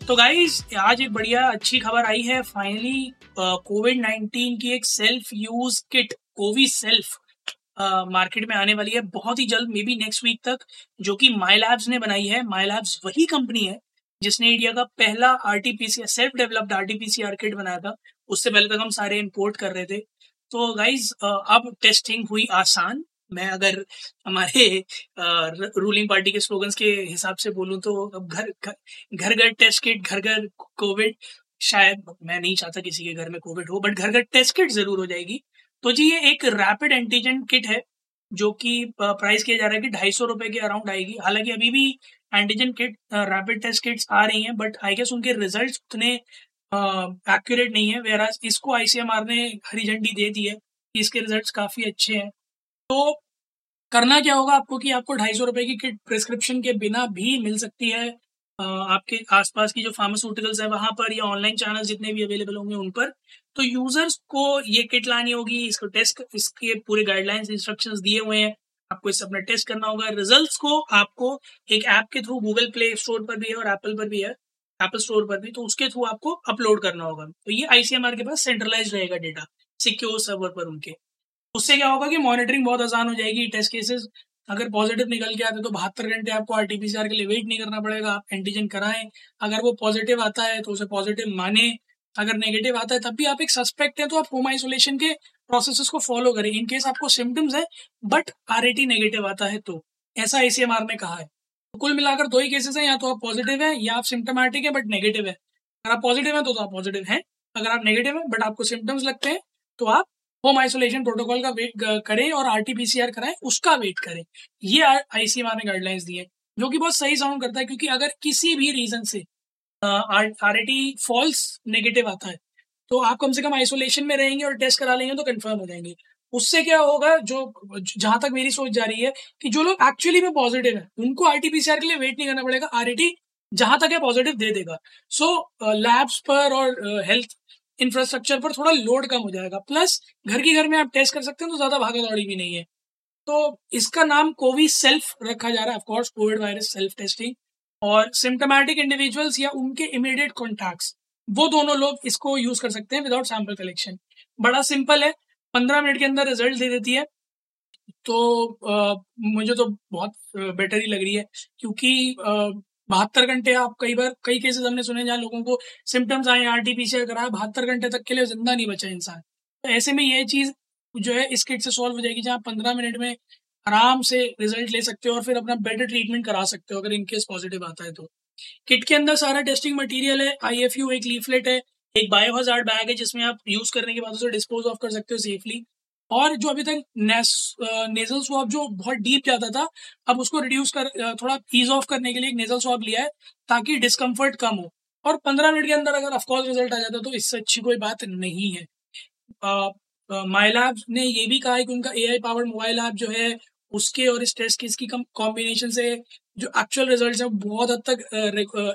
तो गाइज़ आज एक बढ़िया अच्छी खबर आई है। फाइनली कोविड नाइन्टीन की एक self use kit CoviSelf market में आने वाली है। बहुत ही जल्द मे बी नेक्स्ट वीक तक, जो कि माई लैब्स ने बनाई है। माई लैब्स वही कंपनी है, जिसने इंडिया का पहला RTPCR self developed RTPCR kit बनाया था। उससे पहले तक हम सारे इम्पोर्ट कर रहे थे। तो गाइज़ अब टेस्टिंग हुई आसान। मैं अगर हमारे रूलिंग पार्टी के स्लोगन्स के हिसाब से बोलूँ तो अब घर घर घर टेस्ट किट घर घर कोविड शायद मैं नहीं चाहता किसी के घर में कोविड हो बट घर घर टेस्ट किट ज़रूर हो जाएगी। तो जी, ये एक रैपिड एंटीजन किट है, जो कि प्राइस किया जा रहा है कि ढाई सौ रुपए के अराउंड आएगी। हालाँकि अभी भी antigen kit rapid test kits आ रही हैं बट आई गेस उनके रिज़ल्ट उतने एक्यूरेट नहीं है वेराज इसको आईसीएमआर ने हरी झंडी दे दी है इसके रिजल्ट्स काफ़ी अच्छे हैं। तो करना क्या होगा आपको कि आपको ढाई सौ रुपए की किट प्रिस्क्रिप्शन के बिना भी मिल सकती है। आपके आसपास की जो फार्मास्यूटिकल्स है वहाँ पर या ऑनलाइन चैनल जितने भी अवेलेबल होंगे उन पर। तो यूज़र्स को ये किट लानी होगी, इसको टेस्ट इसके पूरे गाइडलाइंस इंस्ट्रक्शंस दिए हुए हैं। आपको इससे अपना टेस्ट करना होगा। रिजल्ट्स को आपको एक ऐप के थ्रू गूगल प्ले स्टोर पर भी है और एप्पल पर भी है। एप्पल स्टोर पर भी। तो उसके थ्रू आपको अपलोड करना होगा। तो ये आईसीएमआर के पास सेंट्रलाइज रहेगा डेटा सिक्योर सर्वर पर उनके। उससे क्या होगा कि मॉनिटरिंग बहुत आसान हो जाएगी टेस्ट केसेस अगर पॉजिटिव निकल के आते तो बहत्तर घंटे आपको आरटीपीसीआर के लिए वेट नहीं करना पड़ेगा आप एंटीजन कराएँ। अगर वो पॉजिटिव आता है तो उसे पॉजिटिव माने। अगर नेगेटिव आता है तब भी आप एक सस्पेक्ट है तो आप होम आइसोलेशन के प्रोसेस को फॉलो करें। इन केस आपको सिम्टम्स है बट आर नेगेटिव आता है तो। ऐसा आईसीएमआर ने कहा है। तो कुल मिलाकर दो ही केसेस हैं या तो आप पॉजिटिव है या आप सिम्टोमेटिक है बट नेगेटिव है। अगर आप पॉजिटिव है तो, तो आप पॉजिटिव हैं। अगर आप नेगेटिव है बट आपको सिम्टम्स लगते हैं तो आप होम आइसोलेशन प्रोटोकॉल का वेट करें और आरटीपीसीआर कराएँ उसका वेट करें। ये आईसीएमआर ने गाइडलाइंस दी है जो कि बहुत सही साउंड करता है क्योंकि अगर किसी भी रीजन से आर आई फॉल्स नेगेटिव आता है तो आप कम से कम आइसोलेशन में रहेंगे और टेस्ट करा लेंगे तो कंफर्म हो जाएँगे। उससे क्या होगा जो जहाँ तक मेरी सोच जा रही है कि जो लोग एक्चुअली में पॉजिटिव है उनको पी सी आर के लिए वेट नहीं करना पड़ेगा आर जहाँ तक है पॉजिटिव दे देगा। सो so, लैब्स पर और हेल्थ इंफ्रास्ट्रक्चर पर थोड़ा लोड कम हो जाएगा। प्लस घर के घर में आप टेस्ट कर सकते हैं तो ज़्यादा भागा दौड़ी भी नहीं है। तो इसका नाम कोवी सेल्फ रखा जा रहा है of course Covid virus self testing और सिम्टोमेटिक इंडिविजुअल्स या उनके इमीडिएट कॉन्टैक्ट्स वो दोनों लोग इसको यूज़ कर सकते हैं विदाउट सैंपल कलेक्शन बड़ा सिंपल है पंद्रह मिनट के अंदर रिज़ल्ट दे देती है। तो आ, मुझे तो बहुत बेटर ही लग रही है क्योंकि बहत्तर घंटे आप कई बार, कई केसेस हमने सुने जहाँ लोगों को सिम्टम्स आए आर टी पीसीआर कराया बहत्तर घंटे तक के लिए ज़िंदा नहीं बचा इंसान तो ऐसे में ये चीज़ जो है, इस किट से सॉल्व हो जाएगी जहाँ पंद्रह मिनट में आराम से रिज़ल्ट ले सकते हो और फिर अपना बेटर ट्रीटमेंट करा सकते हो, अगर इनकेस पॉजिटिव आता है तो। किट के अंदर सारा टेस्टिंग मटेरियल है आई एफ़ यू एक लीफलेट है, एक बायो बैग है जिसमें आप यूज़ करने के बाद उसे डिस्पोज ऑफ़ कर सकते हो सेफली और जो अभी तक नेजल स्वाब जो बहुत डीप जाता था, अब उसको रिड्यूस कर थोड़ा ईज ऑफ़ करने के लिए एक नेजल स्वाब लिया है ताकि डिस्कम्फर्ट कम हो। और पंद्रह मिनट के अंदर अगर ऑफकोर्स रिज़ल्ट आ जाता तो इससे अच्छी कोई बात नहीं है। माई लैब ने ये भी कहा है कि उनका A I powered mobile app जो है, उसके और इस टेस्ट केस की कॉम्बिनेशन से जो एक्चुअल रिज़ल्ट है बहुत हद तक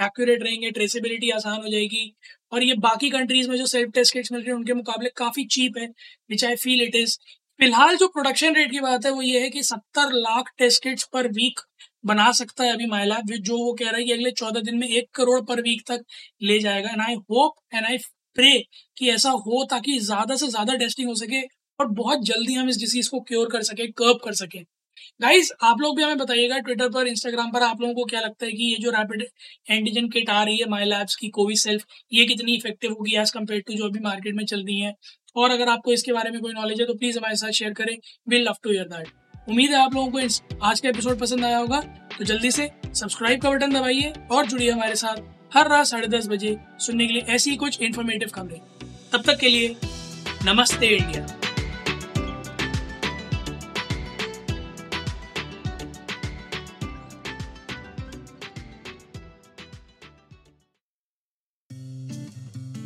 एक्यूरेट रहेंगे ट्रेसेबिलिटी आसान हो जाएगी। और ये बाकी कंट्रीज़ में जो सेल्फ टेस्ट किट्स मिल रही है, उनके मुकाबले काफ़ी चीप है which I feel it is फ़िलहाल जो प्रोडक्शन रेट की बात है, वो ये है कि सत्तर lakh test kits per week बना सकता है अभी माइलैब जो वो कह रहा है कि अगले चौदह दिन में एक करोड़ पर वीक तक ले जाएगा। And I hope and I pray कि ऐसा हो ताकि ज़्यादा से ज़्यादा टेस्टिंग हो सके और बहुत जल्दी हम इस डिसीज को क्योर कर सके कर्व कर सके। गाइस आप लोग भी हमें बताइएगा ट्विटर पर इंस्टाग्राम पर, आप लोगों को क्या लगता है कि ये जो रैपिड एंटीजन किट आ रही है माई लैब्स की कोविड सेल्फ ये कितनी इफ़ेक्टिव होगी एज कंपेयर टू जो अभी मार्केट में चल रही है? और अगर आपको इसके बारे में कोई नॉलेज है तो प्लीज़ हमारे साथ शेयर करें। Will love to hear that उम्मीद है आप लोगों को आज का एपिसोड पसंद आया होगा। तो जल्दी से सब्सक्राइब का बटन दबाइए और जुड़िए हमारे साथ हर रात साढ़े दस बजे सुनने के लिए ऐसी कुछ इन्फॉर्मेटिव खबरें। तब तक के लिए, नमस्ते इंडिया।